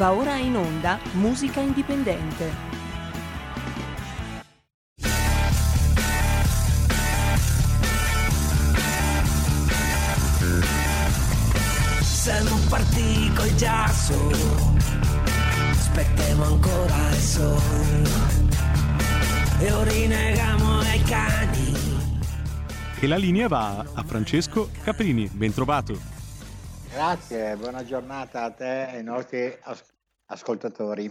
Va ora in onda Musica Indipendente. Siamo partiti col giasso, aspettiamo ancora il sole e ora rinnegamo ai cani. E la linea va a Francesco Caprini, ben trovato. Grazie, buona giornata a te e ai nostri ascoltatori.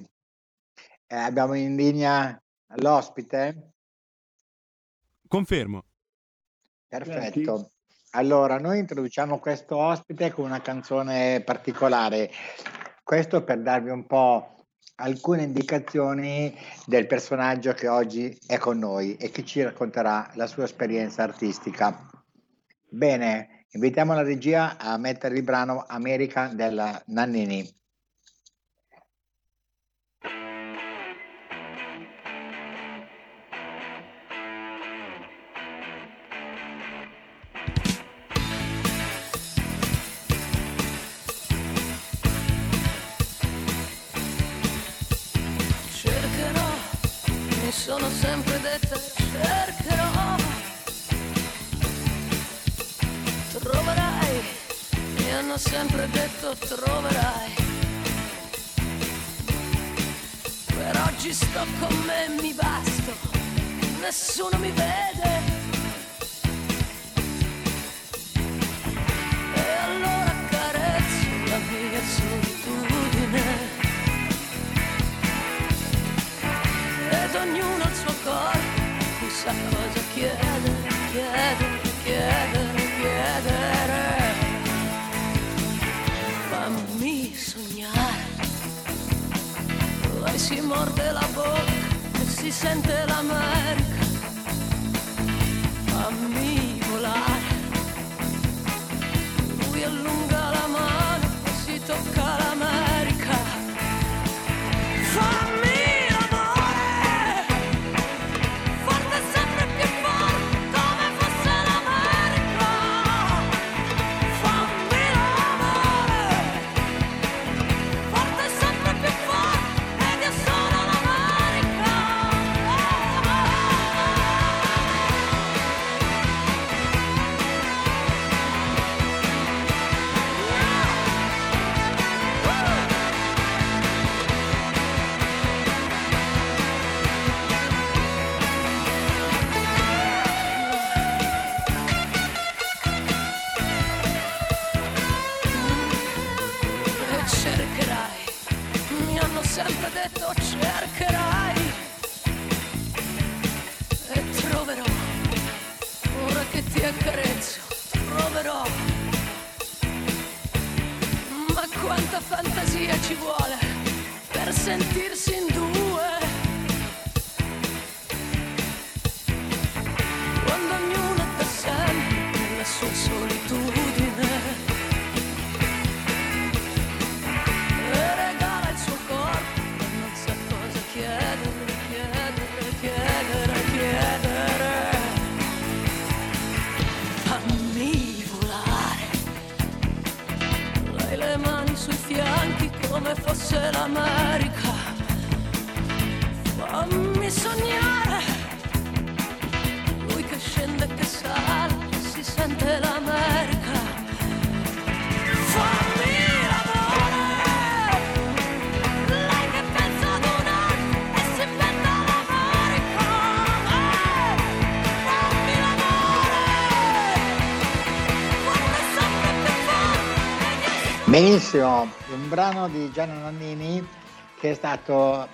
Eh, abbiamo in linea l'ospite? Confermo. Perfetto. Allora, noi introduciamo questo ospite con una canzone particolare. Questo per darvi un po' alcune indicazioni del personaggio che oggi è con noi e che ci racconterà la sua esperienza artistica. Bene, invitiamo la regia a mettere il brano America della Nannini. Sempre detto troverai. Per oggi sto con me, mi basto, nessuno mi vede. Benissimo, un brano di Gianni Nannini che è stato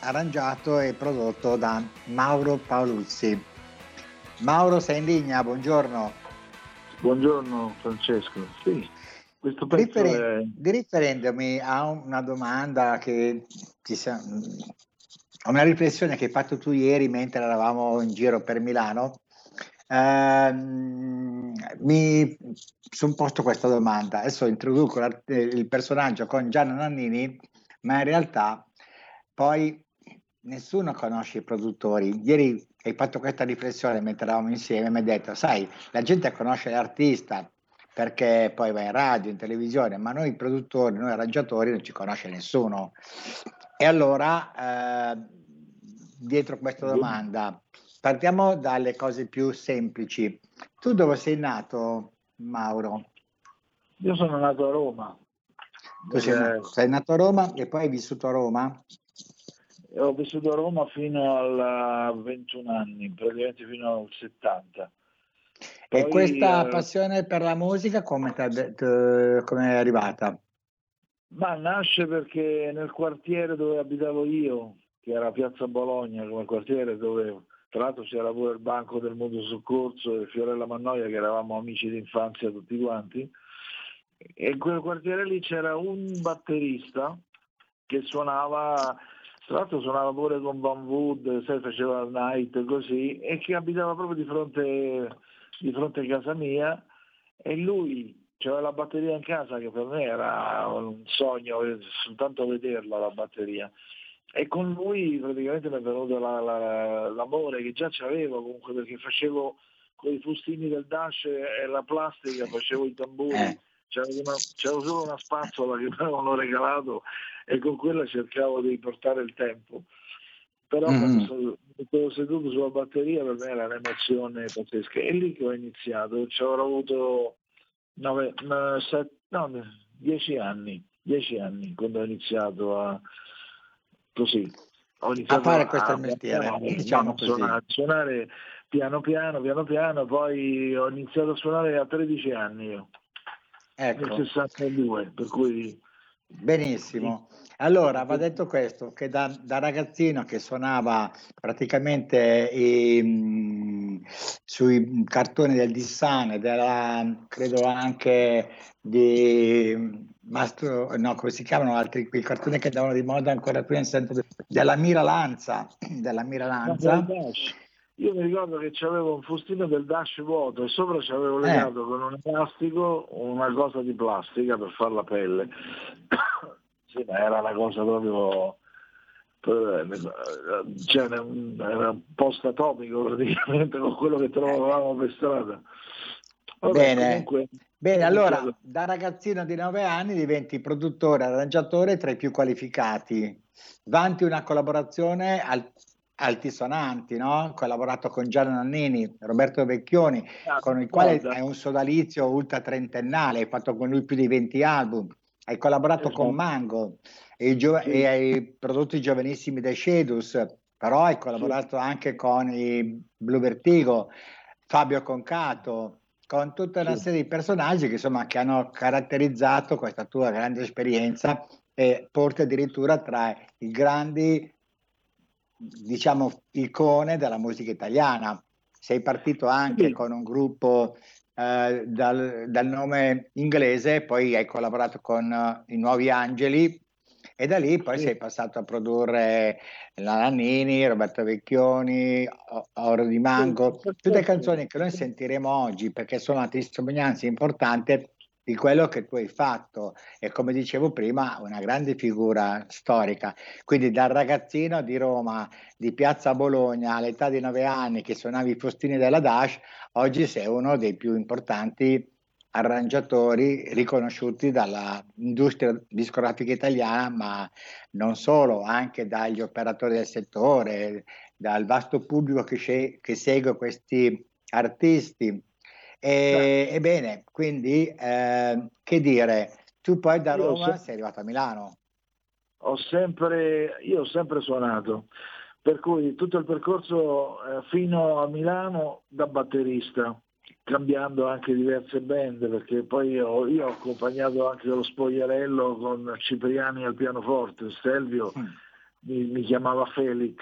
arrangiato e prodotto da Mauro Paoluzzi. Mauro, sei in linea, buongiorno. Buongiorno Francesco, sì, questo pezzo Riferen- è... di riferendomi a una domanda che ti sa- a una riflessione che hai fatto tu ieri mentre eravamo in giro per Milano, ehm, mi sono posto questa domanda. Adesso introduco il personaggio con Gianna Nannini, ma in realtà poi nessuno conosce i produttori. Ieri hai fatto questa riflessione mentre eravamo insieme e mi hai detto, sai, la gente conosce l'artista, perché poi va in radio, in televisione, ma noi produttori, noi arrangiatori non ci conosce nessuno. E allora, eh, dietro questa domanda, partiamo dalle cose più semplici. Tu dove sei nato, Mauro? Io sono nato a Roma. Tu sei, Eh, nato, sei nato a Roma e poi hai vissuto a Roma? Ho vissuto a Roma fino a 21 anni, praticamente fino al 70. E Poi, questa eh, passione per la musica come, come è arrivata? Ma nasce perché nel quartiere dove abitavo io, che era Piazza Bologna, come quartiere dove tra l'altro c'era pure il banco del Mutuo Soccorso e Fiorella Mannoia, che eravamo amici d'infanzia tutti quanti, e in quel quartiere lì c'era un batterista che suonava, tra l'altro suonava pure con Van Wood, sai, faceva night così, e che abitava proprio di fronte, di fronte a casa mia, e lui c'aveva la batteria in casa che per me era un sogno eh, soltanto vederla la batteria e con lui praticamente mi è venuto la- la- l'amore che già c'avevo comunque perché facevo con i fustini del dash e la plastica facevo i tamburi Eh. una- c'avevo solo una spazzola che mi avevano regalato e con quella cercavo di portare il tempo però Mhm. quando sono- seduto sulla batteria per me era un'emozione pazzesca è lì che ho iniziato ci avrò avuto nove, no, set- no, dieci anni, dieci anni quando ho iniziato a così. Ho iniziato fare questo mestiere, suonare, diciamo no, così. suonare, suonare piano piano, piano piano, poi ho iniziato a suonare a 13 anni io, Ecco. nel 62, per cui Benissimo. Allora, va detto questo, che da, da ragazzino che suonava praticamente i- sui cartoni del Dissane, della, credo anche di Mastro, no, come si chiamano altri, quei cartoni che andavano di moda ancora qui in centro, della Mira Lanza, della Mira Lanza. Io mi ricordo che c'avevo un fustino del dash vuoto e sopra ci avevo Eh. legato con un elastico una cosa di plastica per fare la pelle. sì, ma era una cosa proprio cioè, era post atomico praticamente con quello che trovavamo per strada. Vabbè, Bene. comunque, Bene, allora da ragazzino di 9 anni diventi produttore, arrangiatore tra i più qualificati. Vanti una collaborazione al- altisonanti, no? Collaborato con Gianni Nannini, Roberto Vecchioni, con il quale hai un sodalizio ultra trentennale, hai fatto con lui più di 20 album, hai collaborato Esatto. con Mango e, gio- Sì. e hai prodotto i giovanissimi dei Shedus, però hai collaborato anche con i Blue Vertigo, Fabio Concato, con tutta una serie di personaggi che insomma che hanno caratterizzato questa tua grande esperienza e porti addirittura tra i grandi diciamo icone della musica italiana. Sei partito anche Sì. con un gruppo eh, dal, dal nome inglese, poi hai collaborato con eh, i Nuovi Angeli e da lì poi Sì. sei passato a produrre la Nannini, Roberto Vecchioni, Oro di Mango, Sì, tutte canzoni che noi sentiremo oggi perché sono una testimonianza importante di quello che tu hai fatto e come dicevo prima una grande figura storica. Quindi dal ragazzino di Roma, di Piazza Bologna, all'età di nove anni che suonavi i fustini della Dash, oggi sei uno dei più importanti arrangiatori riconosciuti dall'industria discografica italiana, ma non solo, anche dagli operatori del settore, dal vasto pubblico che, sce- che segue questi artisti. E, ebbene, quindi eh, che dire, tu poi da Roma so- sei arrivato a Milano. ho sempre, io ho sempre suonato, per cui tutto il percorso eh, fino a Milano da batterista, cambiando anche diverse band, perché poi io, io ho accompagnato anche lo spogliarello con Cipriani al pianoforte, Stelvio Mm. mi, mi chiamava Felix,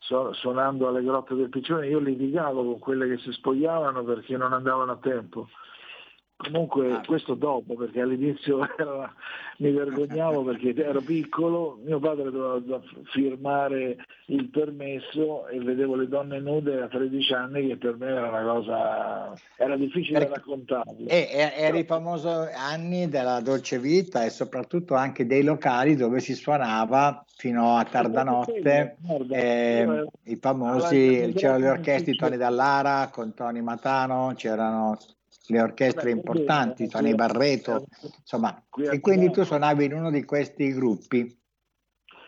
su- suonando alle grotte del Piccione, io litigavo con quelle che si spogliavano perché non andavano a tempo. Comunque Ah. questo dopo, perché all'inizio era- mi vergognavo perché ero piccolo, mio padre doveva firmare il permesso e vedevo le donne nude a 13 anni che per me era una cosa, era difficile Perché- da raccontare. E e- era i famosi anni della dolce vita e soprattutto anche dei locali dove si suonava fino a tarda notte, eh, i famosi, c'erano le orchestre di Tony Dallara con Tony Matano, c'erano le orchestre importanti, Tony Barreto, insomma, e quindi tu suonavi in uno di questi gruppi.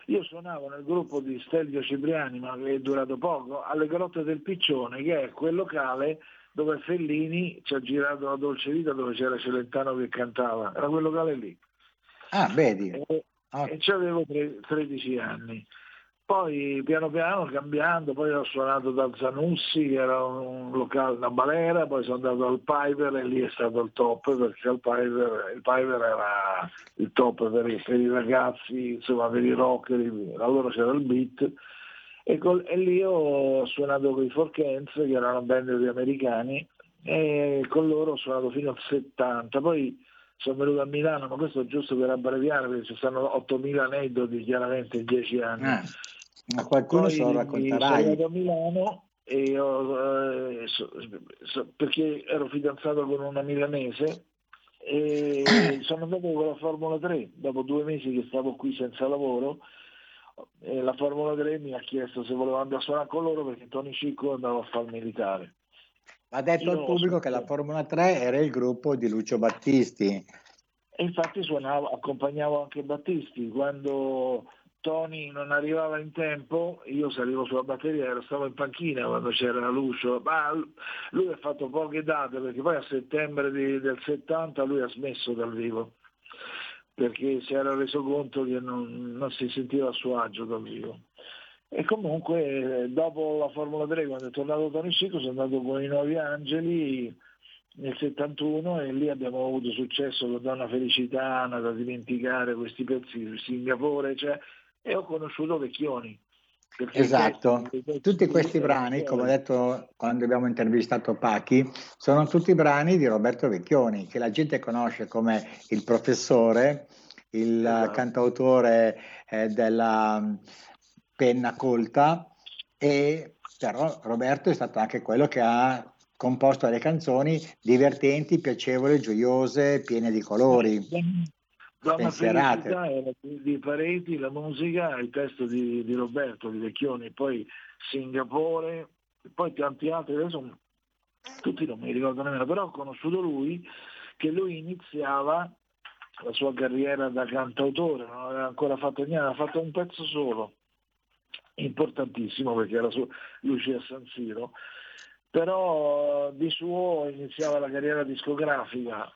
Io suonavo nel gruppo di Stelvio Cipriani, ma che è durato poco, alle Grotte del Piccione, che è quel locale dove Fellini ci ha girato la Dolce Vita, dove c'era Celentano che cantava. Era quel locale lì. Ah, vedi, E, Ah. e ci avevo tre- 13 anni. Poi piano piano cambiando, poi ho suonato dal Zanussi che era un locale, una balera, poi sono andato al Piper e lì è stato il top perché il Piper, il Piper era il top per i, per i ragazzi, insomma per i rocker, allora c'era il beat. E, col- e lì ho suonato con i Forkens che era una band di americani e con loro ho suonato fino al 70, poi sono venuto a Milano, ma questo è giusto per abbreviare perché ci stanno 8.000 aneddoti chiaramente in 10 anni. Ah, ma qualcuno Poi se lo sono racconterai. arrivato a Milano ho, eh, so- so- perché ero fidanzato con una milanese e sono andato con la Formula 3 dopo due mesi che stavo qui senza lavoro la Formula 3 mi ha chiesto se volevo andare a suonare con loro perché Tony Cicco andava a fare il militare Va detto al Io pubblico che la Formula 3 era il gruppo di Lucio Battisti. e infatti suonavo, accompagnavo anche Battisti quando Tony non arrivava in tempo io salivo sulla batteria ero stavo in panchina quando c'era Lucio ma lui ha fatto poche date perché poi a settembre di- del 70 lui ha smesso dal vivo perché si era reso conto che non, non si sentiva a suo agio dal vivo. E comunque dopo la Formula 3 quando è tornato Tony Cicco sono andato con i Nuovi Angeli nel 71 e lì abbiamo avuto successo con Donna Felicità, da dimenticare questi pezzi, Singapore, cioè, e ho conosciuto Vecchioni. Esatto, tutti questi brani, come ho detto quando abbiamo intervistato Pachi, sono tutti brani di Roberto Vecchioni, che la gente conosce come il professore, il Esatto. cantautore eh, della mm, penna colta, e però Roberto è stato anche quello che ha composto delle canzoni divertenti, piacevoli, gioiose, piene di colori. Donna spensierate. Felicità era di, Pareti, la musica, il testo di, di Roberto, di Vecchioni, poi Singapore, poi tanti altri, adesso tutti non mi ricordo nemmeno, però ho conosciuto lui, che lui iniziava la sua carriera da cantautore, non aveva ancora fatto niente, aveva fatto un pezzo solo, importantissimo perché era su Lucia San Siro, però di suo iniziava la carriera discografica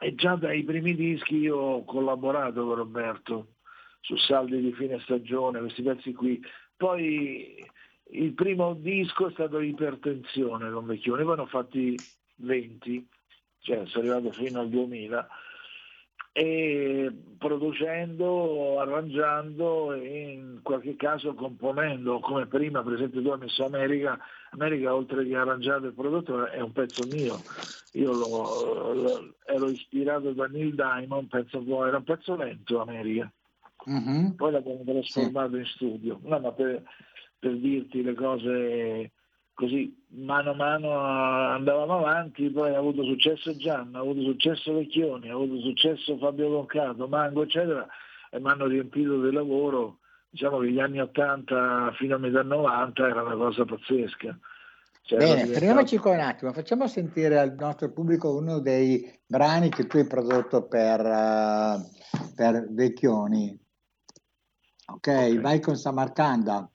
e già dai primi dischi io ho collaborato con Roberto su Saldi di fine stagione, questi pezzi qui. Poi il primo disco è stato Ipertensione con Vecchione, poi ne ho fatti 20, cioè sono arrivato fino al 2000 e producendo, arrangiando e in qualche caso componendo, come prima per esempio tu hai messo America, America oltre che arrangiato e prodotto è un pezzo mio, io lo- lo- ero ispirato da Neil Diamond, penso, era un pezzo lento America, Mhm. poi l'abbiamo trasformato in studio, no, ma per, per dirti le cose così mano a mano andavamo avanti, poi ha avuto successo Gianna, ha avuto successo Vecchioni, ha avuto successo Fabio Concato, Mango eccetera e mi hanno riempito di lavoro, diciamo che gli anni 80 fino a metà 90 era una cosa pazzesca. Cioè, Bene, diventato- fermiamoci qua un attimo, facciamo sentire al nostro pubblico uno dei brani che tu hai prodotto per, eh, per Vecchioni. Ok, Ok. vai con Samarcanda.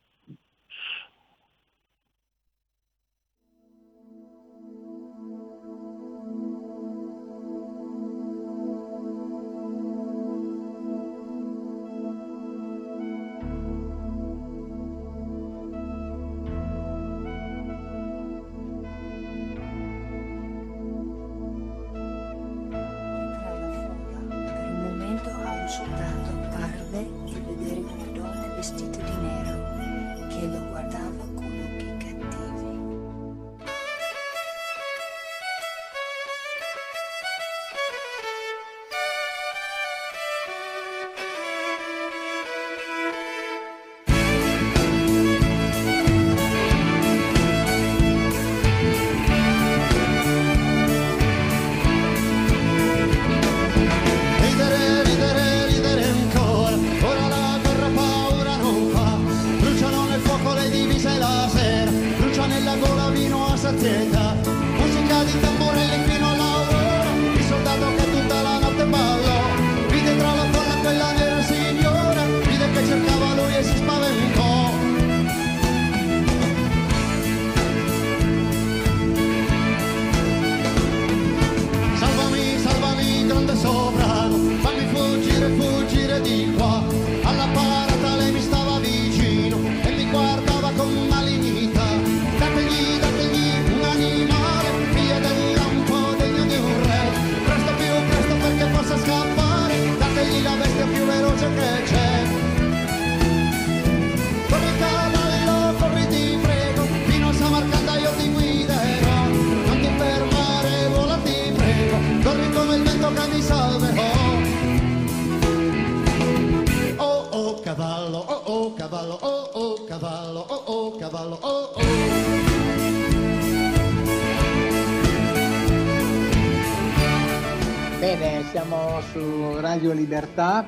Libertà,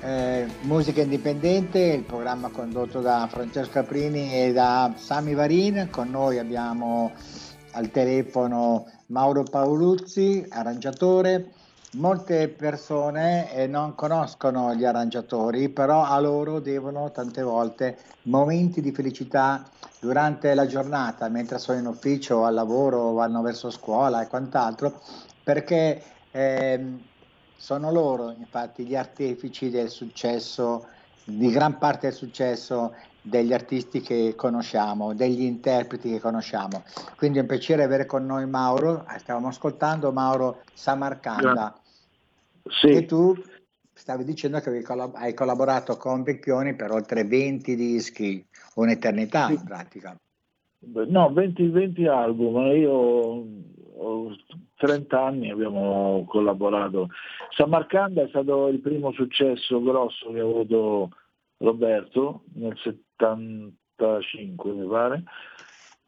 eh, musica indipendente, il programma condotto da Francesco Caprini e da Sami Varin. Con noi abbiamo al telefono Mauro Paoluzzi, arrangiatore. Molte persone eh, non conoscono gli arrangiatori, però a loro devono tante volte momenti di felicità durante la giornata, mentre sono in ufficio, al lavoro, vanno verso scuola e quant'altro, perché ehm, sono loro infatti gli artefici del successo, di gran parte del successo degli artisti che conosciamo, degli interpreti che conosciamo. Quindi è un piacere avere con noi Mauro, stavamo ascoltando Mauro Samarcanda. Sì. E tu stavi dicendo che hai collaborato con Vecchioni per oltre 20 dischi, un'eternità Sì. in pratica. No, 20, 20 album, io 30 anni abbiamo collaborato. Samarcanda è stato il primo successo grosso che ha avuto Roberto nel 75 mi pare.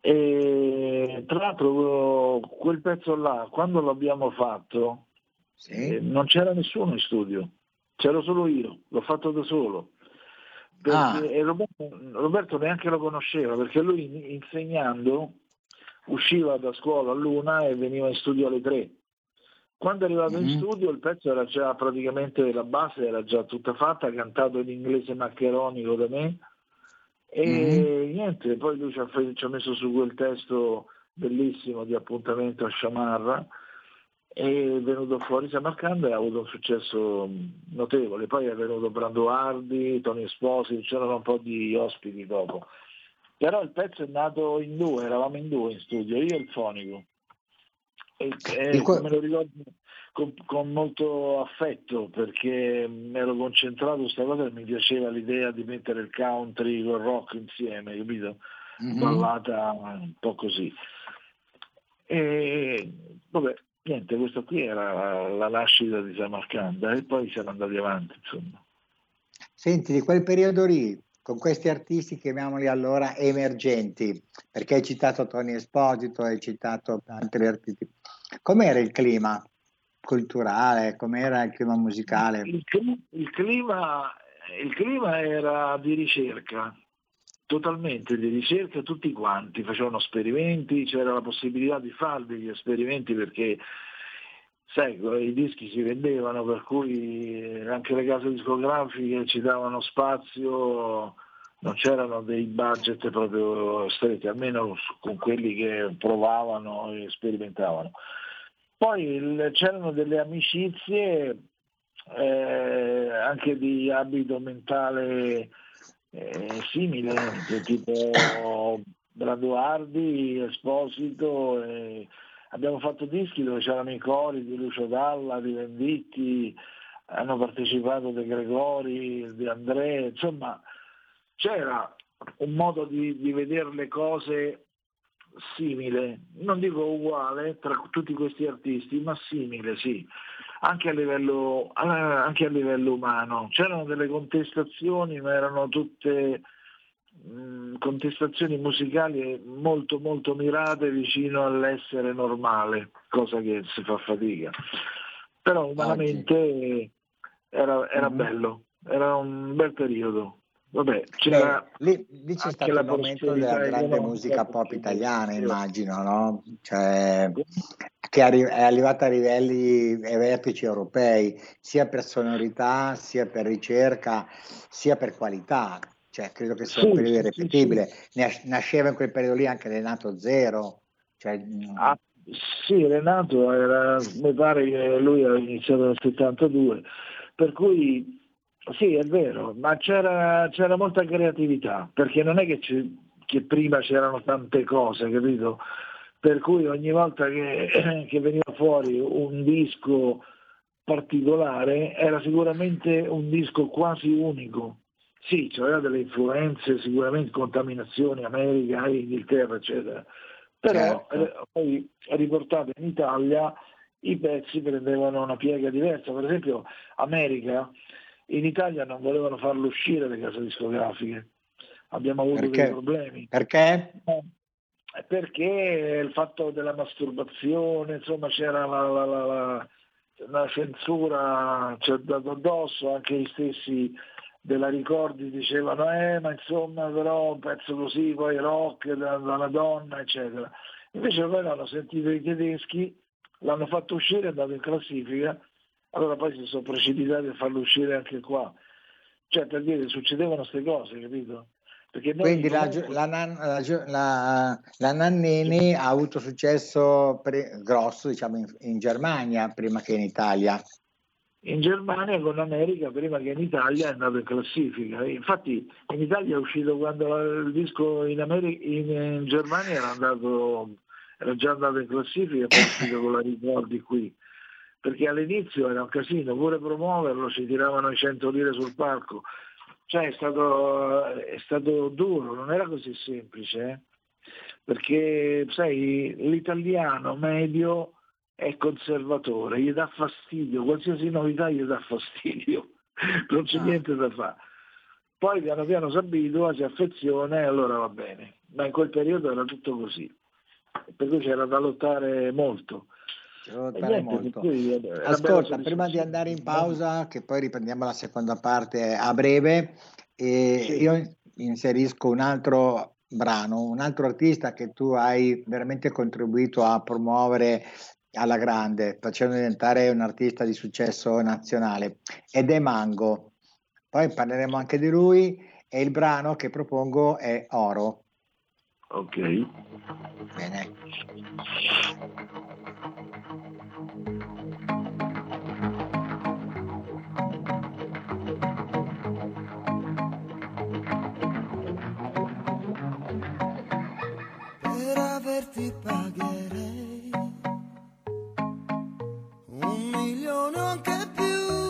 E tra l'altro quel pezzo là, quando l'abbiamo fatto, Sì? eh, non c'era nessuno in studio, c'ero solo io, l'ho fatto da solo. Perché, Ah. Roberto, Roberto neanche lo conosceva perché lui in- insegnando usciva da scuola all'una e veniva in studio alle tre. Quando è arrivato in Mhm. studio il pezzo era già praticamente la base era già tutta fatta, cantato in inglese maccheronico da me e Mhm. niente, poi lui ci ha, ci ha messo su quel testo bellissimo di appuntamento a Sciamarra e è venuto fuori Samarcanda e ha avuto un successo notevole. Poi è venuto Brando Ardi, Tony Esposito, c'erano un po' di ospiti dopo. Però il pezzo è nato in due, eravamo in due in studio, io e il fonico. E, e que- me lo ricordo con, con molto affetto perché mi ero concentrato su questa cosa e mi piaceva l'idea di mettere il country col rock insieme, capito? Mhm. ballata un po' così. E vabbè, niente, questa qui era la nascita di Samarcanda e poi siamo andati avanti, insomma. Senti, di quel periodo lì, con questi artisti, chiamiamoli allora emergenti, perché hai citato Tony Esposito, hai citato altri artisti, com'era il clima culturale, com'era il clima musicale? Il, il clima, il clima era di ricerca, totalmente di ricerca, tutti quanti facevano esperimenti, c'era la possibilità di fare degli esperimenti perché sai, i dischi si vendevano, per cui anche le case discografiche ci davano spazio, non c'erano dei budget proprio stretti, almeno con quelli che provavano e sperimentavano. Poi c'erano delle amicizie eh, anche di abito mentale eh, simile, tipo Branduardi, Esposito. eh, abbiamo fatto dischi dove c'erano i cori di Lucio Dalla, di Venditti, hanno partecipato De Gregori, di Andrea, insomma c'era un modo di, di vedere le cose simile, non dico uguale tra tutti questi artisti, ma simile, sì, anche a livello, eh, anche a livello umano. C'erano delle contestazioni, ma erano tutte mh, contestazioni musicali molto molto mirate vicino all'essere normale, cosa che si fa fatica. Però umanamente era, era Mhm. bello, era un bel periodo. Vabbè, c'era Beh, lì, lì c'è stato il momento della grande musica pop italiana, immagino, no? Cioè, che è arrivata a livelli e vertici europei, sia per sonorità, sia per ricerca, sia per qualità. Cioè, credo che sia un Sì, periodo sì, sì. Ne- Nasceva in quel periodo lì anche Renato Zero. Cioè, mh, Ah, sì, Renato era, mi pare che lui aveva iniziato nel 72, per cui sì, è vero, ma c'era, c'era molta creatività, perché non è che, ci- che prima c'erano tante cose, capito? Per cui ogni volta che, che veniva fuori un disco particolare era sicuramente un disco quasi unico. Sì, c'aveva delle influenze, sicuramente contaminazioni, America, Inghilterra, eccetera. Però Certo. eh, poi riportate in Italia i pezzi prendevano una piega diversa. Per esempio, America in Italia non volevano farlo uscire le case discografiche. Abbiamo avuto Perché? dei problemi. Perché? Eh, Perché il fatto della masturbazione, insomma c'era la, la- la- la- la censura ci ha dato addosso, anche gli stessi della Ricordi dicevano eh ma insomma però un pezzo così, poi rock da una donna eccetera. Invece poi l'hanno sentito i tedeschi, l'hanno fatto uscire, è andato in classifica, allora poi si sono precipitati a farlo uscire anche qua. Cioè per dire succedevano queste cose, capito? Quindi la, comunque- la, la la- la Nannini ha avuto successo pre- grosso diciamo, in, in Germania prima che in Italia. In Germania con America prima che in Italia è andato in classifica. Infatti in Italia è uscito quando il disco in, Ameri- in, Germania era, andato, era già andato in classifica poi è uscito con la ricordi qui. Perché all'inizio era un casino, pure promuoverlo ci tiravano i 100 lire sul palco. Cioè è stato, è stato duro, non era così semplice. eh. Perché sai, l'italiano medio è conservatore, gli dà fastidio, qualsiasi novità gli dà fastidio, non c'è Ah. niente da fare. Poi piano piano si abitua, si affeziona e allora va bene. Ma in quel periodo era tutto così. Per cui c'era da lottare molto. Niente, cui, vabbè, Ascolta, prima di andare in pausa, che poi riprendiamo la seconda parte a breve, eh, Sì. io inserisco un altro brano, un altro artista che tu hai veramente contribuito a promuovere alla grande, facendo diventare un artista di successo nazionale, ed è Mango. Poi parleremo anche di lui e il brano che propongo è Oro. Ok. Bene. Per averti pagherei un milione o anche più,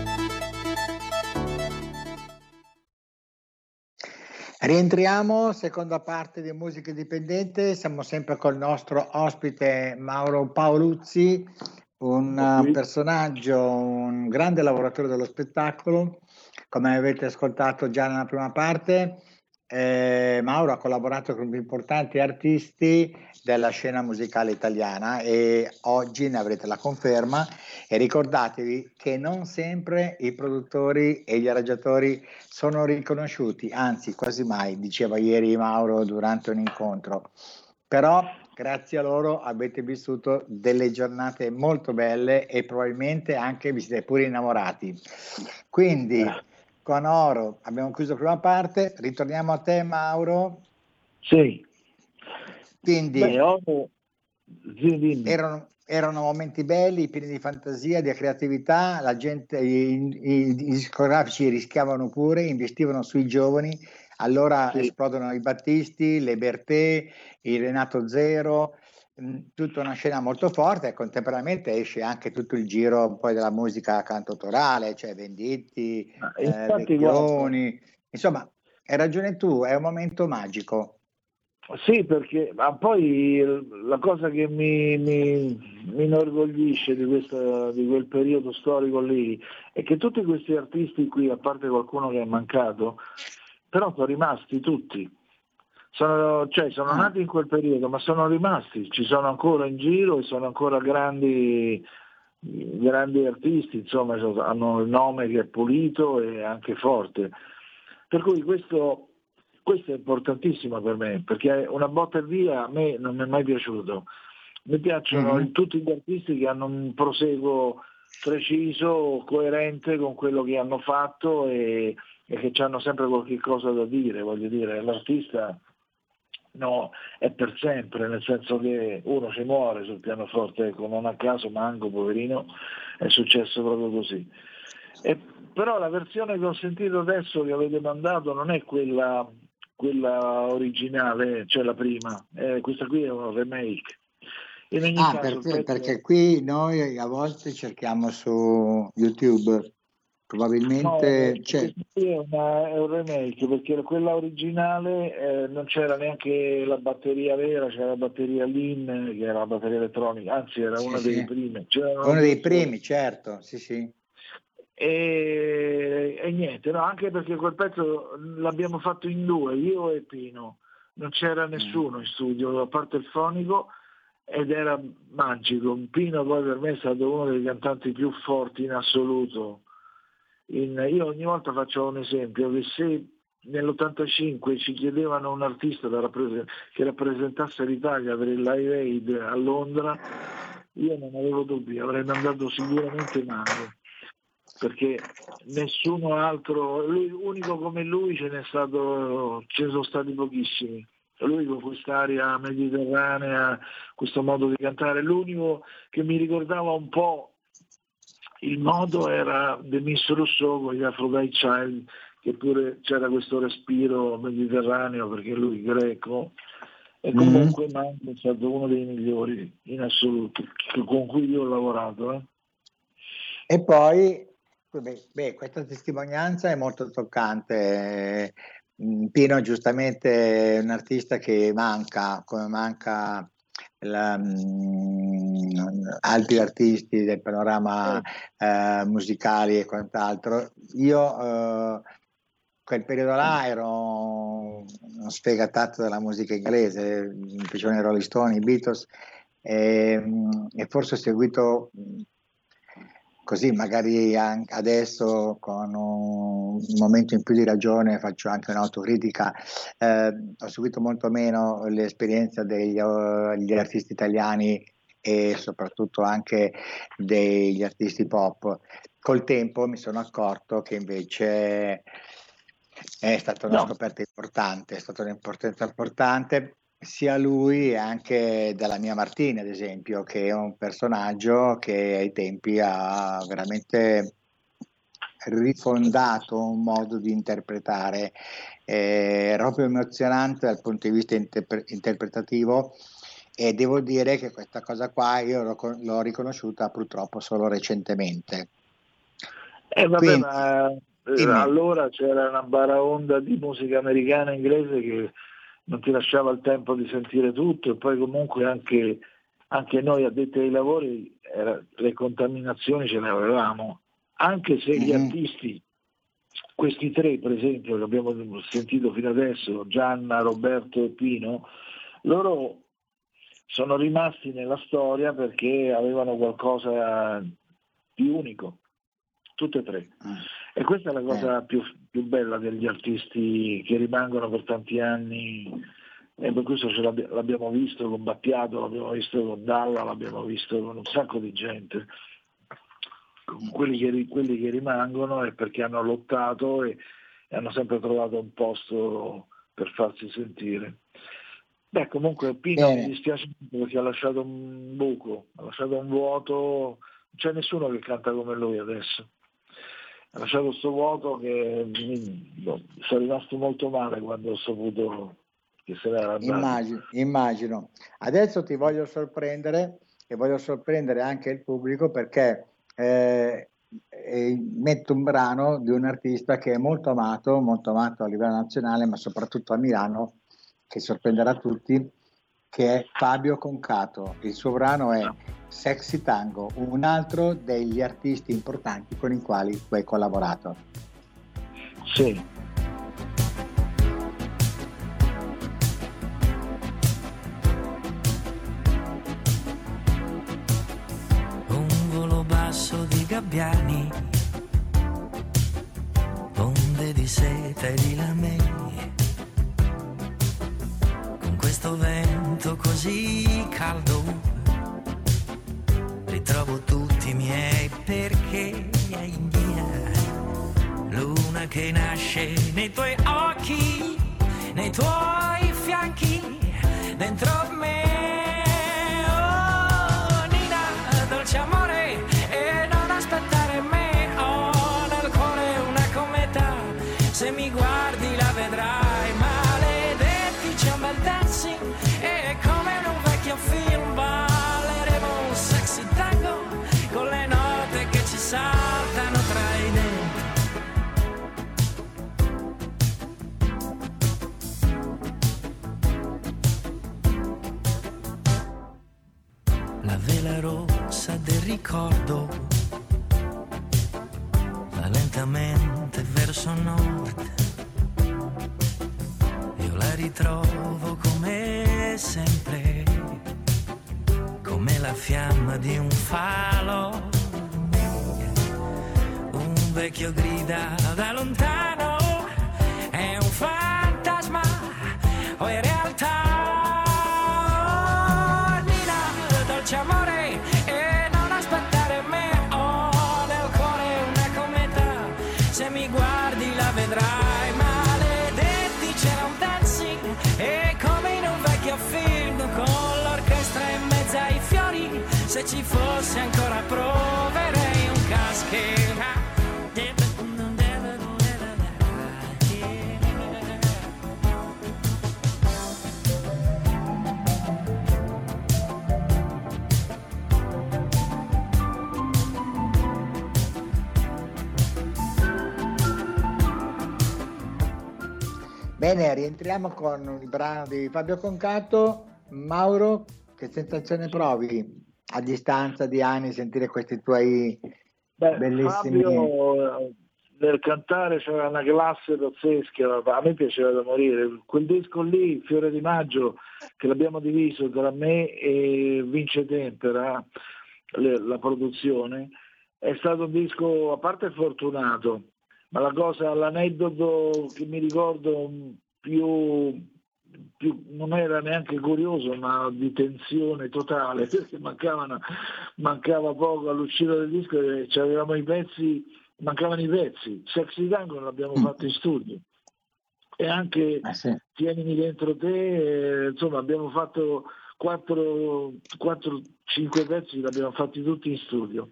Rientriamo, seconda parte di Musica Indipendente, siamo sempre col nostro ospite Mauro Paoluzzi, un uh, personaggio, un grande lavoratore dello spettacolo, come avete ascoltato già nella prima parte. Eh, Mauro ha collaborato con importanti artisti della scena musicale italiana e oggi ne avrete la conferma e ricordatevi che non sempre i produttori e gli arrangiatori sono riconosciuti, anzi quasi mai, diceva ieri Mauro durante un incontro. Però grazie a loro avete vissuto delle giornate molto belle e probabilmente anche vi siete pure innamorati. Quindi con Oro abbiamo chiuso la prima parte, ritorniamo a te Mauro. Sì. Quindi Beh, Oro- sì, erano, erano momenti belli, pieni di fantasia, di creatività, la gente, i, i- i discografici rischiavano pure, investivano sui giovani, allora Sì. esplodono i Battisti, le Bertè, il Renato Zero, tutta una scena molto forte e contemporaneamente esce anche tutto il giro poi della musica cantautorale, cioè Venditti, Ma eh, Vecchioni, insomma, hai ragione tu, è un momento magico. Sì, perché ma poi la cosa che mi, mi, mi inorgoglisce di, questa- di quel periodo storico lì è che tutti questi artisti qui, a parte qualcuno che è mancato, però sono rimasti tutti. Sono, cioè, sono Ah. nati in quel periodo, ma sono rimasti, ci sono ancora in giro e sono ancora grandi, grandi artisti, insomma, so- hanno il nome che è pulito e anche forte. Per cui questo, questo è importantissimo per me, perché una botta e via a me non mi è mai piaciuto. Mi piacciono Mhm. tutti gli artisti che hanno un proseguo preciso, coerente con quello che hanno fatto e, e che hanno sempre qualche cosa da dire, voglio dire, l'artista no, è per sempre, nel senso che uno ci muore sul pianoforte, ecco, non a caso Mango, poverino, è successo proprio così. E, però la versione che ho sentito adesso che avete mandato non è quella, quella originale, cioè la prima, Eh, questa qui è un remake. Ah, caso, perché, pezzo- perché qui noi a volte cerchiamo su YouTube, probabilmente No, c'è. qui è, una- è un remake perché quella originale eh, non c'era neanche la batteria vera, c'era la batteria LIN che era la batteria elettronica, anzi era Sì, una sì. delle prime. C'erano Uno dei primi, certo, sì, sì. E, e niente, no, anche perché quel pezzo l'abbiamo fatto in due, io e Pino, non c'era nessuno in studio, a parte il fonico, ed era magico. Pino poi per me è stato uno dei cantanti più forti in assoluto. In- io ogni volta faccio un esempio, che se nell'85 ci chiedevano un artista da rappres- che rappresentasse l'Italia per il Live Aid a Londra, io non avevo dubbi, avrei mandato sicuramente Mago perché nessuno altro, lui, unico come lui ce n'è stato, ce ne sono stati pochissimi. Lui con quest'aria mediterranea, questo modo di cantare, l'unico che mi ricordava un po' il modo era Demis Rousseau con gli Aphrodite Child, che pure c'era questo respiro mediterraneo perché lui greco e comunque Manco è stato uno dei migliori in assoluto con cui io ho lavorato. eh. E poi, beh, beh, questa testimonianza è molto toccante. Mm, Pino giustamente è un artista che manca, come manca la, mh, altri artisti del panorama eh, musicali e quant'altro. Io eh, quel periodo là ero uno sfegatato della musica inglese, mi piacevano i Rolling Stone, i Beatles e, e forse ho seguito così magari adesso con un momento in più di ragione faccio anche un'autocritica, eh, ho seguito molto meno l'esperienza degli, degli artisti italiani e soprattutto anche degli artisti pop. Col tempo mi sono accorto che invece è stata una no. scoperta importante, è stata un'importanza importante sia lui e anche dalla mia Martini, ad esempio, che è un personaggio che ai tempi ha veramente rifondato un modo di interpretare eh, proprio emozionante dal punto di vista inter- interpretativo e devo dire che questa cosa qua io l'ho, l'ho riconosciuta purtroppo solo recentemente. Eh, vabbè, Quindi, ma, eh, allora c'era una baraonda di musica americana e inglese che non ti lasciava il tempo di sentire tutto e poi comunque anche, anche noi addetti ai lavori era, le contaminazioni ce le avevamo, anche se gli mm-hmm. artisti, questi tre per esempio che abbiamo sentito fino adesso, Gianna, Roberto e Pino, loro sono rimasti nella storia perché avevano qualcosa di unico, tutte e tre. Mm. E questa è la cosa eh. più, più, bella degli artisti che rimangono per tanti anni e per questo ce l'abbi- l'abbiamo visto con Battiato, l'abbiamo visto con Dalla, l'abbiamo visto con un sacco di gente. Quelli che, quelli che rimangono è perché hanno lottato e, e hanno sempre trovato un posto per farsi sentire. Beh, comunque Pino Bene. mi dispiace perché ha lasciato un buco, ha lasciato un vuoto, non c'è nessuno che canta come lui adesso lasciato questo vuoto che no, sono rimasto molto male quando ho saputo che se n'era andato. Immagino, immagino. Adesso ti voglio sorprendere e voglio sorprendere anche il pubblico perché eh, metto un brano di un artista che è molto amato, molto amato a livello nazionale, ma soprattutto a Milano, che sorprenderà tutti, che è Fabio Concato. Il suo brano è Sexy Tango, un altro degli artisti importanti con i quali tu hai collaborato. Sì. Un volo basso di gabbiani, luna che nasce nei tuoi occhi nei tuoi fianchi dentro me ricordo va lentamente verso nord. Io la ritrovo come sempre, come la fiamma di un falo. Un vecchio grida da lontano, è un fantasma o se ci fosse ancora proverei un caschera. Bene, rientriamo con il brano di Fabio Concato. Mauro, che sensazione provi a distanza di anni sentire questi tuoi Beh, bellissimi... Fabio nel cantare c'era una classe pazzesca, a me piaceva da morire. Quel disco lì, Fiore di Maggio, che l'abbiamo diviso tra me e Vince Tempera, la produzione, è stato un disco a parte fortunato, ma la cosa, l'aneddoto che mi ricordo più, più- non era neanche curioso, ma di tensione totale, perché mancava poco all'uscita del disco e avevamo i pezzi, mancavano i pezzi. Sexy Tango l'abbiamo fatto in studio. E anche Tienimi dentro te, eh, insomma abbiamo fatto 4-5 pezzi, li abbiamo fatti tutti in studio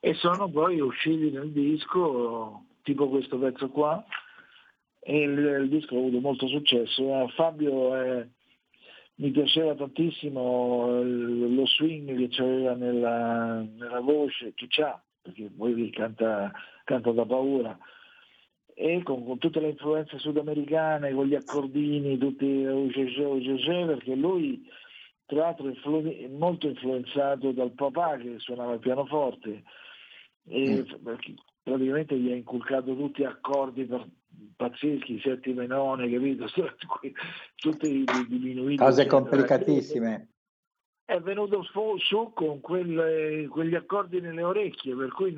e sono poi usciti nel disco, tipo questo pezzo qua, e il, il disco ha avuto molto successo. Eh, Fabio eh, mi piaceva tantissimo lo swing che c'aveva nella, nella voce, che c'ha, perché poi canta, canta da paura, e con, con tutte le influenze sudamericane, con gli accordini, tutti UGG, UGG, perché lui tra l'altro è influ- molto influenzato dal papà che suonava il pianoforte. E perché praticamente gli ha inculcato tutti accordi per- pazzeschi, settime none, capito? Tutti diminuiti. Cose complicatissime. È venuto su, con quelle- quegli accordi nelle orecchie, per cui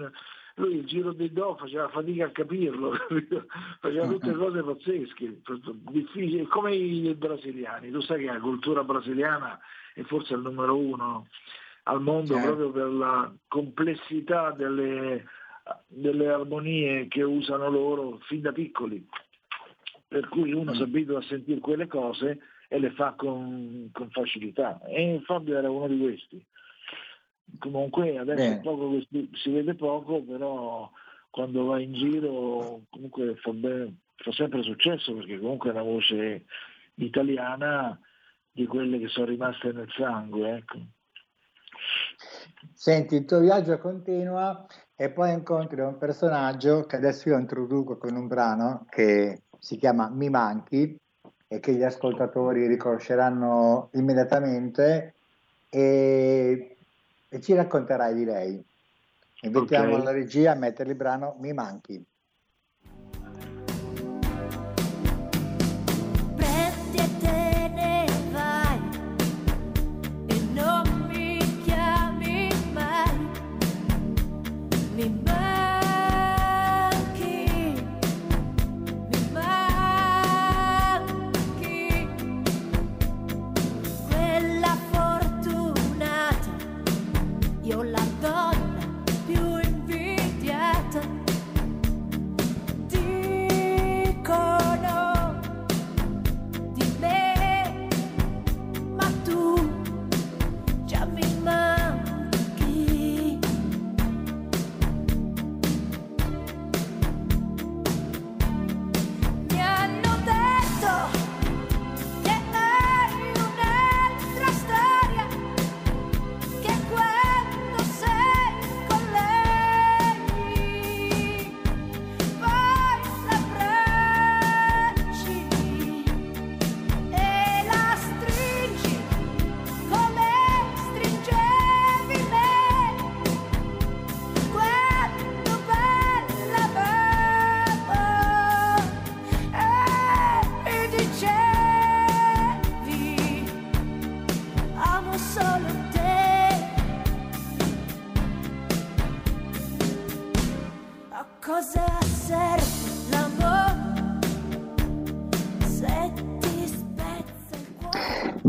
lui il giro di do faceva fatica a capirlo, capito? faceva tutte cose pazzesche, difficili, come i brasiliani. Tu sai che la cultura brasiliana è forse il numero uno al mondo Certo. proprio per la complessità delle, delle armonie che usano loro fin da piccoli. Per cui uno si abitua a sentire quelle cose e le fa con, con facilità. E Fabio era uno di questi. Comunque adesso poco si, vede poco, però quando va in giro comunque fa, bene- fa sempre successo perché comunque è una voce italiana di quelle che sono rimaste nel sangue. Ecco. Senti, il tuo viaggio continua e poi incontri un personaggio che adesso io introduco con un brano che si chiama Mi Manchi e che gli ascoltatori riconosceranno immediatamente e, e ci racconterai di lei. Invitiamo Ok. la regia a mettere il brano Mi Manchi.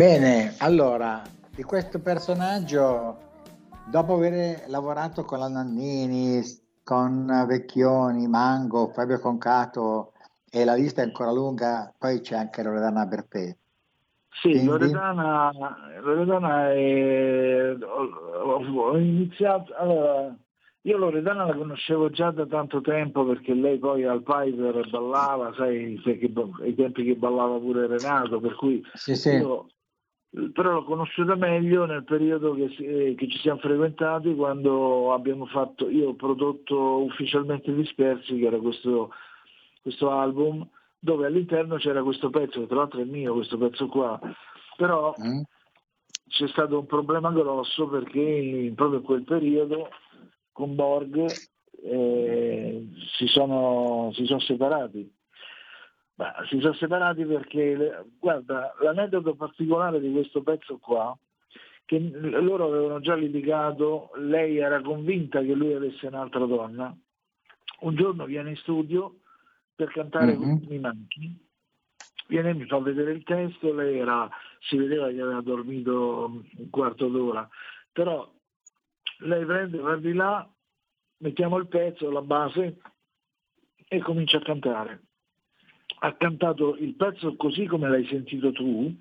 Bene, allora, di questo personaggio, dopo aver lavorato con la Nannini, con Vecchioni, Mango, Fabio Concato e la lista è ancora lunga, poi c'è anche Loredana Bertè. Sì, Quindi? Loredana, Loredana è, ho, iniziato, allora, io Loredana la conoscevo già da tanto tempo perché lei poi al Piper ballava, sai, ai tempi che ballava pure Renato, per cui Sì, sì. io però l'ho conosciuta meglio nel periodo che, eh, che ci siamo frequentati quando abbiamo fatto, io ho prodotto ufficialmente Dispersi, che era questo, questo album, dove all'interno c'era questo pezzo, che tra l'altro è mio questo pezzo qua, però Mm? c'è stato un problema grosso perché proprio in quel periodo con Borg eh, si, sono, si sono separati. Ma si sono separati perché, guarda, l'aneddoto particolare di questo pezzo qua, che loro avevano già litigato, lei era convinta che lui avesse un'altra donna, un giorno viene in studio per cantare mm-hmm. Mi manchi, viene mi fa vedere il testo, lei era, si vedeva che aveva dormito un quarto d'ora, però lei prende, va di là, mettiamo il pezzo, la base e comincia a cantare. Ha cantato il pezzo così come l'hai sentito tu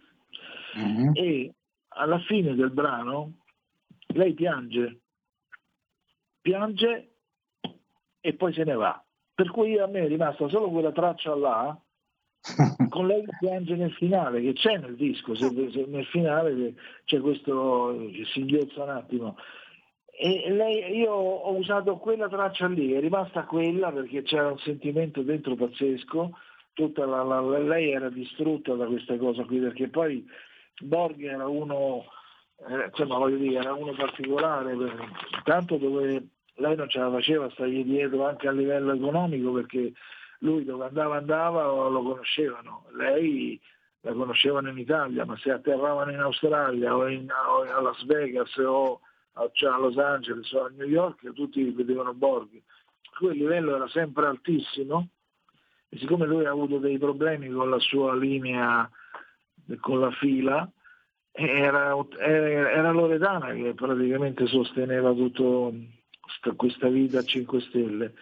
mm-hmm. e alla fine del brano lei piange, piange e poi se ne va. Per cui a me è rimasta solo quella traccia là, con lei che piange nel finale, che c'è nel disco, se, se nel finale c'è questo, che si inghiozza un attimo. E lei, io ho usato quella traccia lì, è rimasta quella perché c'era un sentimento dentro pazzesco, tutta la, la, lei era distrutta da questa cosa qui, perché poi Borg era uno, eh, insomma voglio dire, era uno particolare, tanto dove lei non ce la faceva stargli dietro anche a livello economico perché lui dove andava andava lo conoscevano, lei la conoscevano in Italia, ma se atterravano in Australia o, in, o a Las Vegas o a, cioè a, Los Angeles o a New York tutti vedevano Borg. Quel livello era sempre altissimo e siccome lui ha avuto dei problemi con la sua linea, con la fila, era, era Loredana che praticamente sosteneva tutto questa vita a 5 stelle.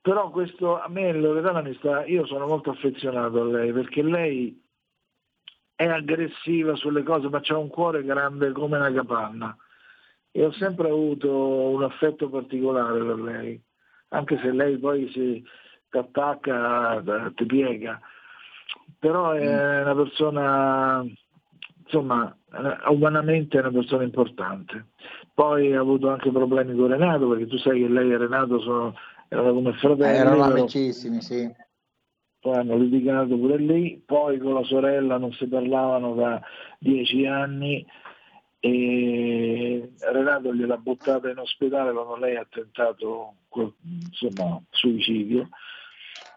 Però questo, a me Loredana mi sta, io sono molto affezionato a lei perché lei è aggressiva sulle cose ma ha un cuore grande come una capanna e ho sempre avuto un affetto particolare per lei, anche se lei poi si attacca, ti piega, però è mm. una persona, insomma, umanamente è una persona importante. Poi ha avuto anche problemi con Renato, perché tu sai che lei e Renato sono, erano come fratelli. Eh, erano amicissimi, sì. Poi hanno litigato pure lì, poi con la sorella non si parlavano da dieci anni e Renato gliel'ha buttata in ospedale quando lei ha tentato insomma, suicidio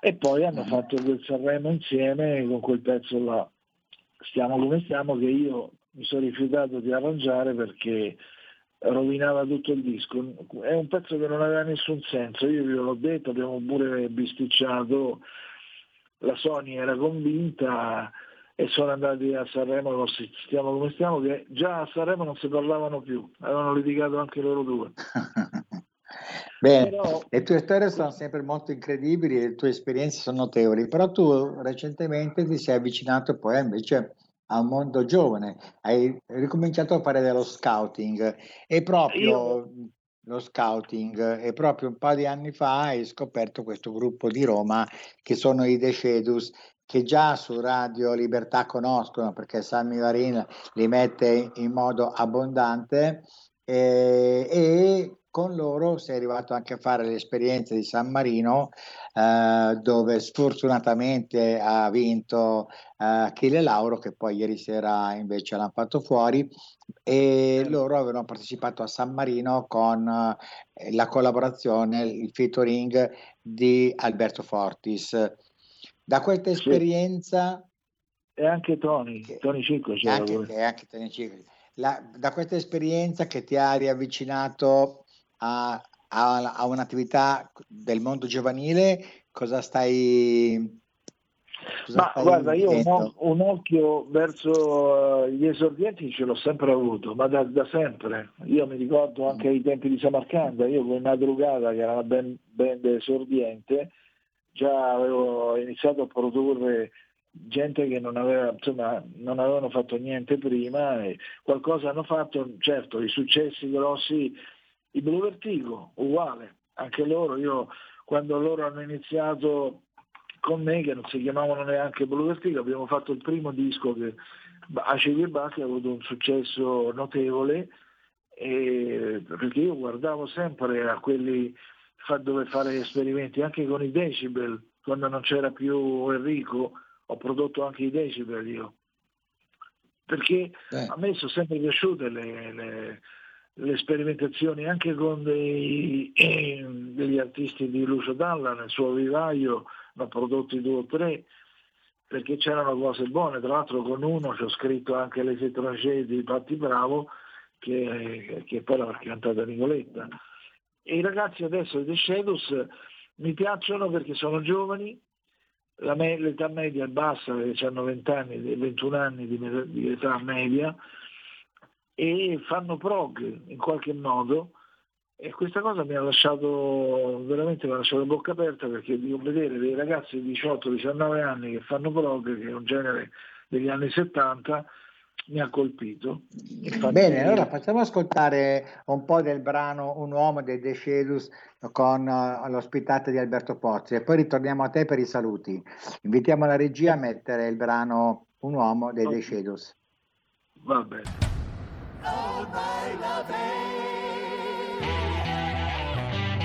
e poi hanno fatto quel Sanremo insieme con quel pezzo là stiamo come stiamo che io mi sono rifiutato di arrangiare perché rovinava tutto il disco. È un pezzo che non aveva nessun senso, io vi l'ho detto, abbiamo pure bisticciato, la Sony era convinta e sono andati a Sanremo con Stiamo come stiamo, che già a Sanremo non si parlavano più, avevano litigato anche loro due. Bene, però... le tue storie sono sempre molto incredibili e le tue esperienze sono notevoli, però tu recentemente ti sei avvicinato poi invece a un mondo giovane, hai ricominciato a fare dello scouting e proprio Io... lo scouting e proprio un paio di anni fa hai scoperto questo gruppo di Roma che sono i Decedus che già su Radio Libertà conoscono perché Sammy Varin li mette in modo abbondante eh, e con loro sei arrivato anche a fare l'esperienza di San Marino eh, dove sfortunatamente ha vinto eh, Achille Lauro che poi ieri sera invece l'hanno fatto fuori e loro avevano partecipato a San Marino con eh, la collaborazione, il featuring di Alberto Fortis. Da questa esperienza... E anche Tony, che, Tony Cicco. Anche, anche Tony Cicco. La, da questa esperienza che ti ha riavvicinato a, a, a un'attività del mondo giovanile, cosa stai ma guarda, io un, un, occhio verso uh, gli esordienti ce l'ho sempre avuto, ma da, da, sempre. Io mi ricordo anche ai tempi di Samarcanda, io con Madrugada, che era una band, band esordiente, già avevo iniziato a produrre gente che non, aveva, insomma, non avevano fatto niente prima e qualcosa hanno fatto, certo, i successi grossi i Blue Vertigo, uguale, anche loro, io quando loro hanno iniziato con me, che non si chiamavano neanche Blue Vertigo, abbiamo fatto il primo disco che Acidi e Bacchi ha avuto un successo notevole, e, perché io guardavo sempre a quelli dove fare esperimenti, anche con i decibel, quando non c'era più Enrico, ho prodotto anche i decibel io. perché a me sono sempre piaciute le, le, le sperimentazioni anche con dei, degli artisti di Lucio Dalla nel suo vivaio, ne ho prodotti due o tre, perché c'erano cose buone, tra l'altro con uno ci ho scritto anche Les étrangers di Patti Bravo, che, che poi l'ha cantata Nicoletta. E i ragazzi adesso The Shadows mi piacciono perché sono giovani, me- l'età media è bassa perché hanno 20 anni, 21 anni di, me- di età media e fanno prog in qualche modo e questa cosa mi ha lasciato veramente mi ha lasciato bocca aperta perché dico vedere dei ragazzi di 18-19 anni che fanno prog, che è un genere degli anni 70, mi ha colpito. Infatti, Bene, allora facciamo ascoltare un po' del brano Un uomo dei De Shedus con uh, l'ospitata di Alberto Pozzi e poi ritorniamo a te per i saluti. Invitiamo la regia a mettere il brano Un uomo dei De Shedus. Va bene.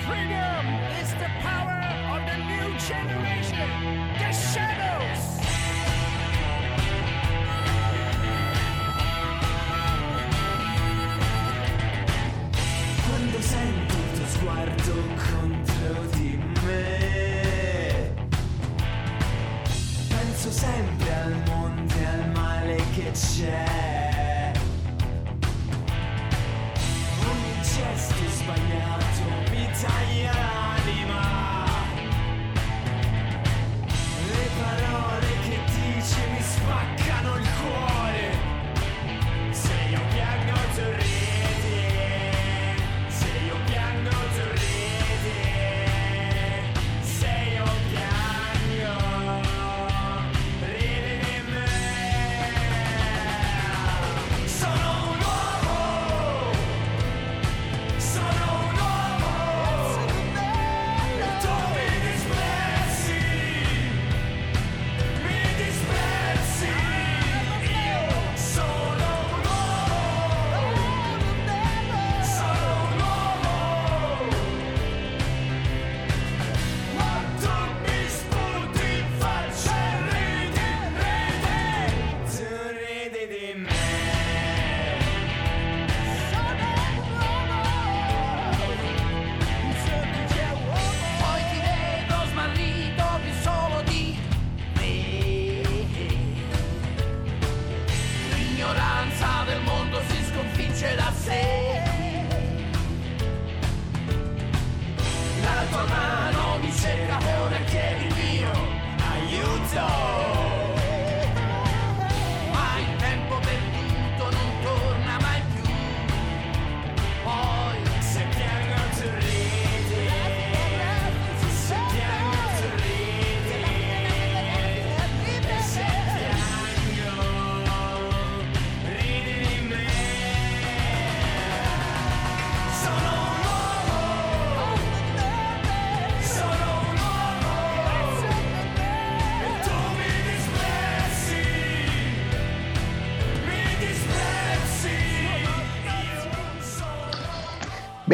Freedom is the power of the new generation. The shadows. Quando sento il tuo sguardo contro di me Penso sempre al mondo al male che c'è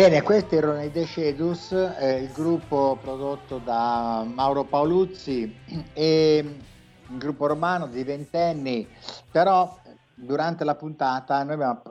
Bene, questi erano i Decedus, eh, il gruppo prodotto da Mauro Paoluzzi e un gruppo romano di ventenni, però durante la puntata abbiamo,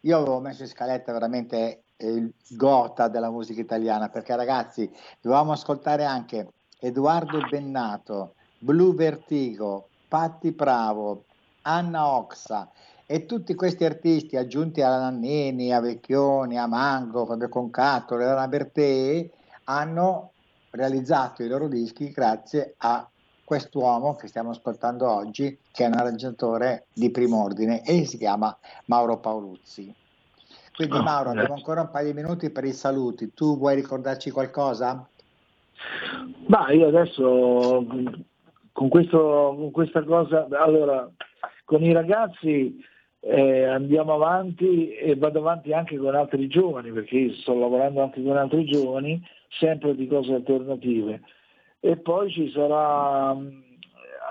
io avevo messo in scaletta veramente il gota della musica italiana perché ragazzi dovevamo ascoltare anche Edoardo Bennato, Blue Vertigo, Patti Bravo, Anna Oxa e tutti questi artisti aggiunti a Nannini, a Vecchioni, a Mango, Fabio Concato, Leona Bertè hanno realizzato i loro dischi grazie a quest'uomo che stiamo ascoltando oggi che è un arrangiatore di primo ordine e si chiama Mauro Paoluzzi. Quindi Ah, Mauro abbiamo grazie. ancora un paio di minuti per i saluti. Tu vuoi ricordarci qualcosa? Ma io adesso con, questo, con questa cosa, allora con i ragazzi eh, andiamo avanti e vado avanti anche con altri giovani, perché sto lavorando anche con altri giovani, sempre di cose alternative. E poi ci sarà, mh,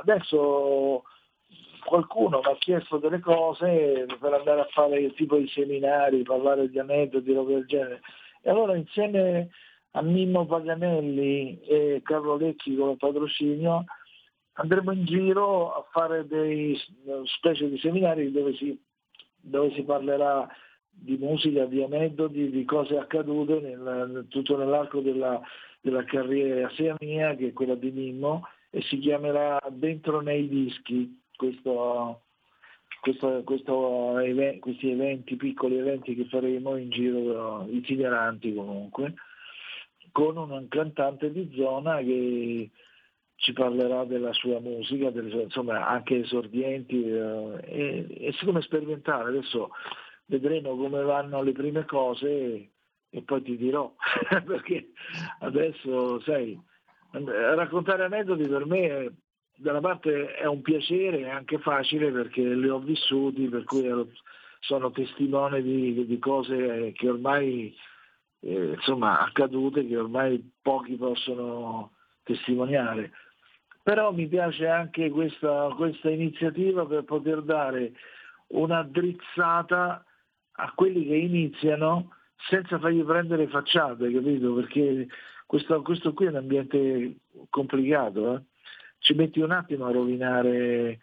adesso qualcuno mi ha chiesto delle cose per andare a fare tipo di seminari, parlare di aneddoti, robe del genere. E allora insieme a Mimmo Paganelli e Carlo Lecchi come patrocinio andremo in giro a fare dei specie di seminari dove si, dove si parlerà di musica, di aneddoti, di cose accadute nel, tutto nell'arco della, della carriera sia mia che quella di Mimmo e si chiamerà Dentro nei dischi questo, questo, questo even- questi eventi, piccoli eventi che faremo in giro, itineranti comunque, con un cantante di zona che ci parlerà della sua musica, delle insomma anche esordienti eh, e, e siccome sperimentare adesso vedremo come vanno le prime cose e, e poi ti dirò, perché adesso sai, raccontare aneddoti per me da una parte è un piacere, è anche facile perché li ho vissuti, per cui sono testimone di, di cose che ormai eh, insomma accadute, che ormai pochi possono testimoniare. Però mi piace anche questa, questa iniziativa per poter dare una drizzata a quelli che iniziano senza fargli prendere facciate, capito? Perché questo, questo qui è un ambiente complicato, eh? ci metti un attimo a rovinare,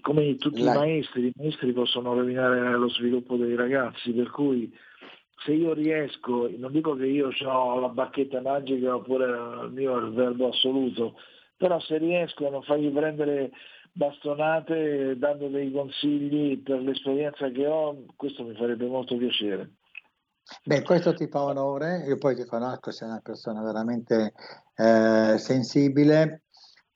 come tutti La- i maestri, i maestri possono rovinare lo sviluppo dei ragazzi, per cui se io riesco, non dico che io ho la bacchetta magica oppure il mio è il verbo assoluto, però se riesco a fargli prendere bastonate dando dei consigli per l'esperienza che ho, questo mi farebbe molto piacere. Beh, questo ti fa onore, io poi ti conosco, sei una persona veramente eh, sensibile,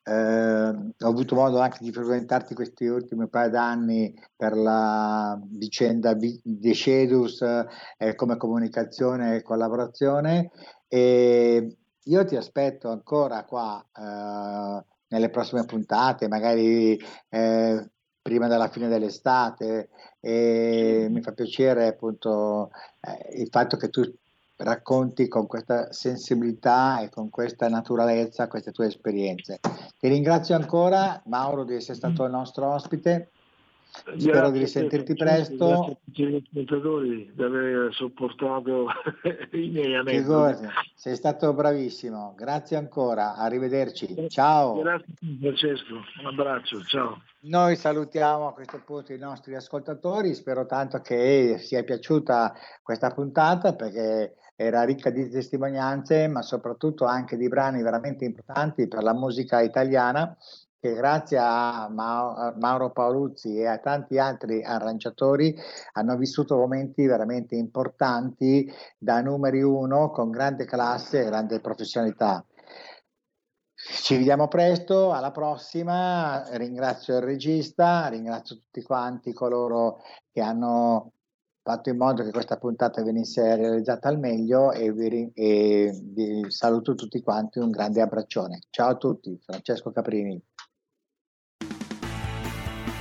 eh, ho avuto modo anche di frequentarti questi ultimi paio d'anni per la vicenda Vi- Decedus eh, come comunicazione e collaborazione e io ti aspetto ancora qua eh, nelle prossime puntate, magari eh, prima della fine dell'estate e mi fa piacere appunto eh, il fatto che tu racconti con questa sensibilità e con questa naturalezza queste tue esperienze. Ti ringrazio ancora Mauro di essere stato il nostro ospite. Spero di risentirti presto. Grazie a tutti gli ascoltatori di aver sopportato i miei aneddoti. Figurati, sei stato bravissimo. Grazie ancora. Arrivederci. Ciao. Grazie Francesco, un abbraccio, ciao. Noi salutiamo a questo punto i nostri ascoltatori, spero tanto che sia piaciuta questa puntata perché era ricca di testimonianze, ma soprattutto anche di brani veramente importanti per la musica italiana che grazie a Ma- a Mauro Paoluzzi e a tanti altri arrangiatori hanno vissuto momenti veramente importanti da numeri uno con grande classe e grande professionalità. Ci vediamo presto, alla prossima. Ringrazio il regista, ringrazio tutti quanti coloro che hanno fatto in modo che questa puntata venisse realizzata al meglio e vi, e vi saluto tutti quanti un grande abbraccione. Ciao a tutti, Francesco Caprini.